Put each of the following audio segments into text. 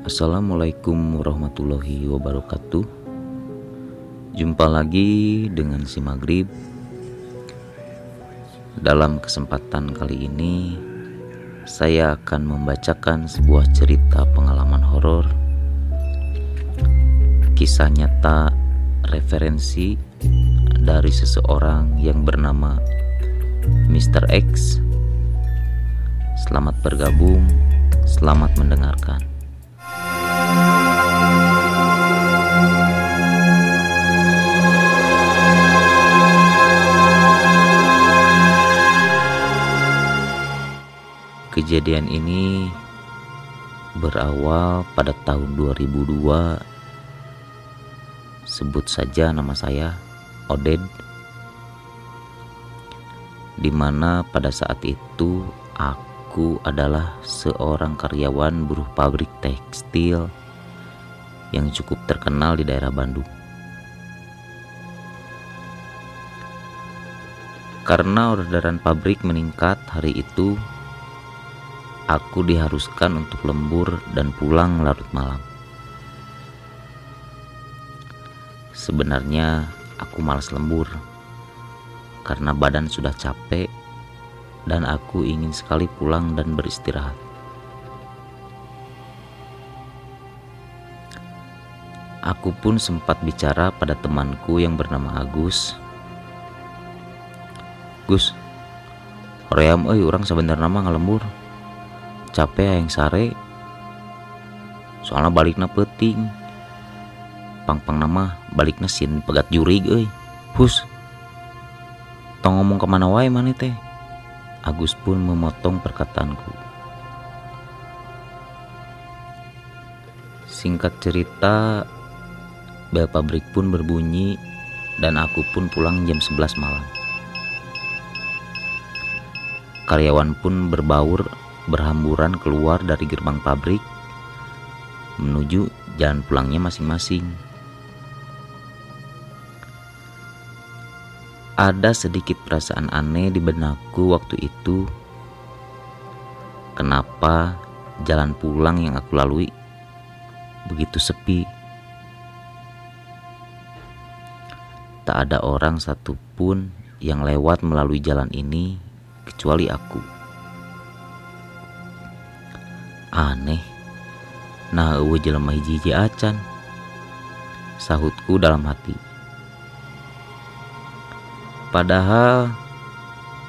Assalamualaikum warahmatullahi wabarakatuh. Jumpa lagi dengan si Maghrib. Dalam kesempatan kali ini Saya akan membacakan sebuah cerita pengalaman horor. Kisah nyata referensi dari seseorang yang bernama Mr. X. Selamat bergabung, selamat mendengarkan Kejadian ini berawal pada tahun 2002. Sebut saja nama saya Oded. Di mana pada saat itu aku adalah seorang karyawan buruh pabrik tekstil yang cukup terkenal di daerah Bandung. Karena orderan pabrik meningkat hari itu, aku diharuskan untuk lembur dan pulang larut malam. Sebenarnya aku malas lembur karena badan sudah capek dan aku ingin sekali pulang dan beristirahat. Aku pun sempat bicara pada temanku yang bernama Agus. Gus, hoream euy orang sebenarnya mah ngalembur capek yang sare. Soalnya baliknya peting pang-pang nama baliknya sin pegat jurig euy hus. Tong ngomong ke mana wae mana teh? Agus pun memotong perkataanku. Singkat cerita bel pabrik pun berbunyi dan aku pun pulang jam 11 malam. Karyawan pun berbaur berhamburan keluar dari gerbang pabrik menuju jalan pulangnya masing-masing. Ada sedikit perasaan aneh di benakku waktu itu. Kenapa jalan pulang yang aku lalui begitu sepi? Tak ada orang satupun yang lewat melalui jalan ini kecuali aku aneh. Nah eueuh jelema hiji-hiji acan. Sahutku dalam hati. Padahal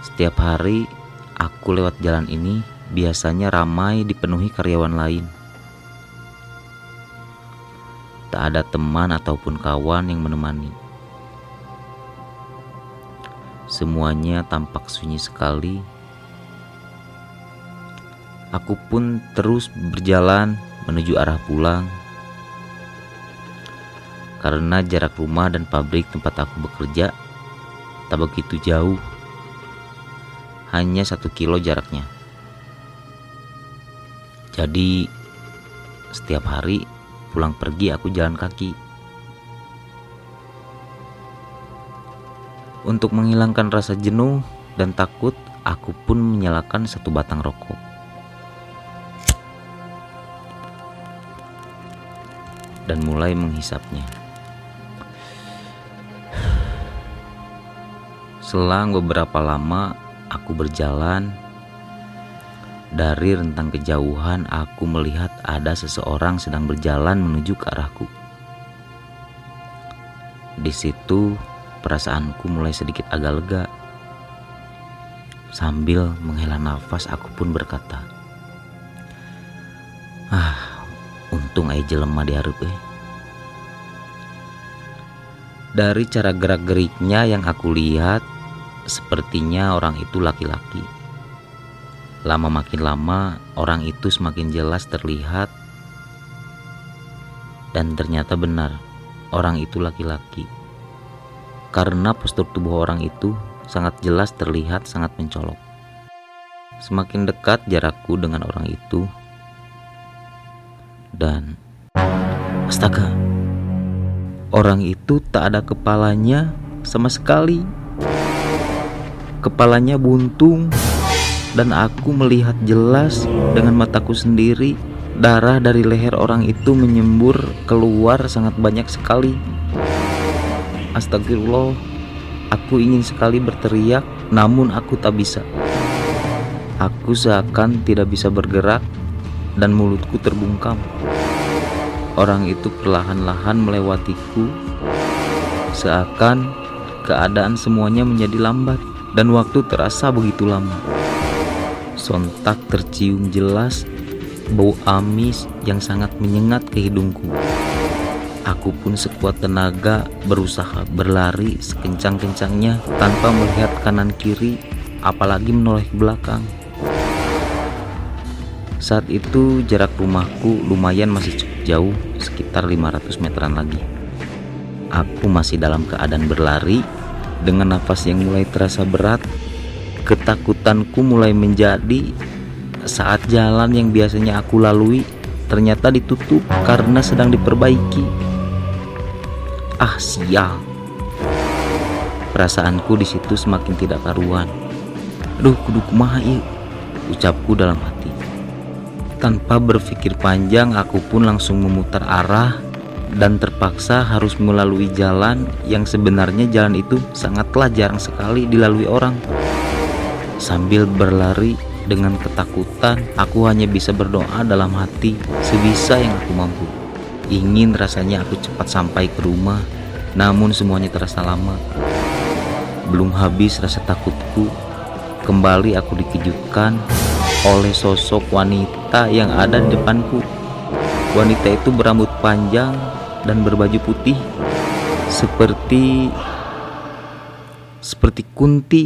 setiap hari aku lewat jalan ini biasanya ramai dipenuhi karyawan lain. Tak ada teman ataupun kawan yang menemani. Semuanya tampak sunyi sekali Aku pun terus berjalan menuju arah pulang. Karena jarak rumah dan pabrik tempat aku bekerja tak begitu jauh. Hanya satu kilo jaraknya. Jadi setiap hari pulang pergi aku jalan kaki. Untuk menghilangkan rasa jenuh dan takut, aku pun menyalakan satu batang rokok. Dan mulai menghisapnya. Selang beberapa lama aku berjalan dari rentang kejauhan aku melihat ada seseorang sedang berjalan menuju ke arahku. Di situ perasaanku mulai sedikit agak lega. Sambil menghela nafas aku pun berkata, untung aja jelema diharup eh. Dari cara gerak-geriknya yang aku lihat, sepertinya orang itu laki-laki. Lama makin lama, orang itu semakin jelas terlihat dan ternyata benar, orang itu laki-laki. Karena postur tubuh orang itu sangat jelas terlihat sangat mencolok. Semakin dekat jarakku dengan orang itu, dan astaga orang itu tak ada kepalanya sama sekali kepalanya buntung dan aku melihat jelas dengan mataku sendiri Darah dari leher orang itu menyembur keluar sangat banyak sekali. Astagfirullah, aku ingin sekali berteriak, namun aku tak bisa. Aku seakan tidak bisa bergerak dan mulutku terbungkam. Orang itu perlahan-lahan melewatiku, seakan keadaan semuanya menjadi lambat dan waktu terasa begitu lama. Sontak tercium jelas bau amis yang sangat menyengat ke hidungku. Aku pun sekuat tenaga berusaha berlari sekencang-kencangnya tanpa melihat kanan kiri apalagi menoleh ke belakang. Saat itu jarak rumahku lumayan masih cukup jauh, sekitar 500 meteran lagi. Aku masih dalam keadaan berlari dengan nafas yang mulai terasa berat. Ketakutanku mulai menjadi saat jalan yang biasanya aku lalui ternyata ditutup karena sedang diperbaiki. Ah, sial. Perasaanku di situ semakin tidak karuan. Duh, kudu kumaha ucapku dalam hati. Tanpa berpikir panjang, aku pun langsung memutar arah dan terpaksa harus melalui jalan yang sebenarnya jalan itu sangatlah jarang sekali dilalui orang. Sambil berlari dengan ketakutan, aku hanya bisa berdoa dalam hati sebisa yang aku mampu. Ingin rasanya aku cepat sampai ke rumah, namun semuanya terasa lama. Belum habis rasa takutku, kembali aku dikejutkan oleh sosok wanita yang ada di depanku. Wanita itu berambut panjang dan berbaju putih seperti seperti Kunti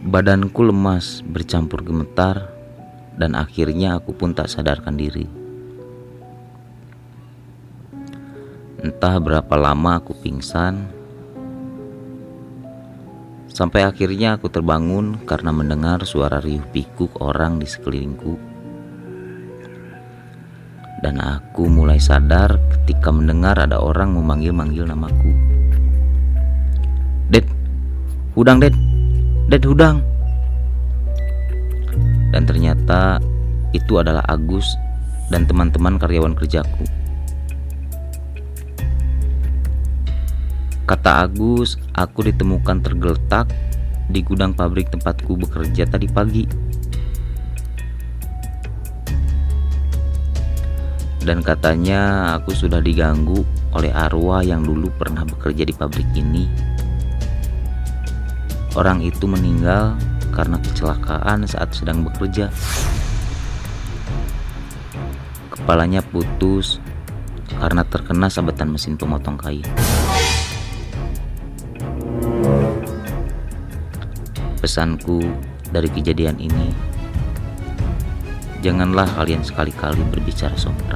Badanku lemas, bercampur gemetar, dan akhirnya aku pun tak sadarkan diri. Entah berapa lama aku pingsan, sampai akhirnya aku terbangun karena mendengar suara riuh pikuk orang di sekelilingku. Dan aku mulai sadar ketika mendengar ada orang memanggil-manggil namaku. Ded, udang Ded, dan Hudang. Dan ternyata itu adalah Agus dan teman-teman karyawan kerjaku. Kata Agus, aku ditemukan tergeletak di gudang pabrik tempatku bekerja tadi pagi. Dan katanya aku sudah diganggu oleh arwah yang dulu pernah bekerja di pabrik ini Orang itu meninggal karena kecelakaan saat sedang bekerja. Kepalanya putus karena terkena sabetan mesin pemotong kayu. Pesanku dari kejadian ini, janganlah kalian sekali-kali berbicara sombong.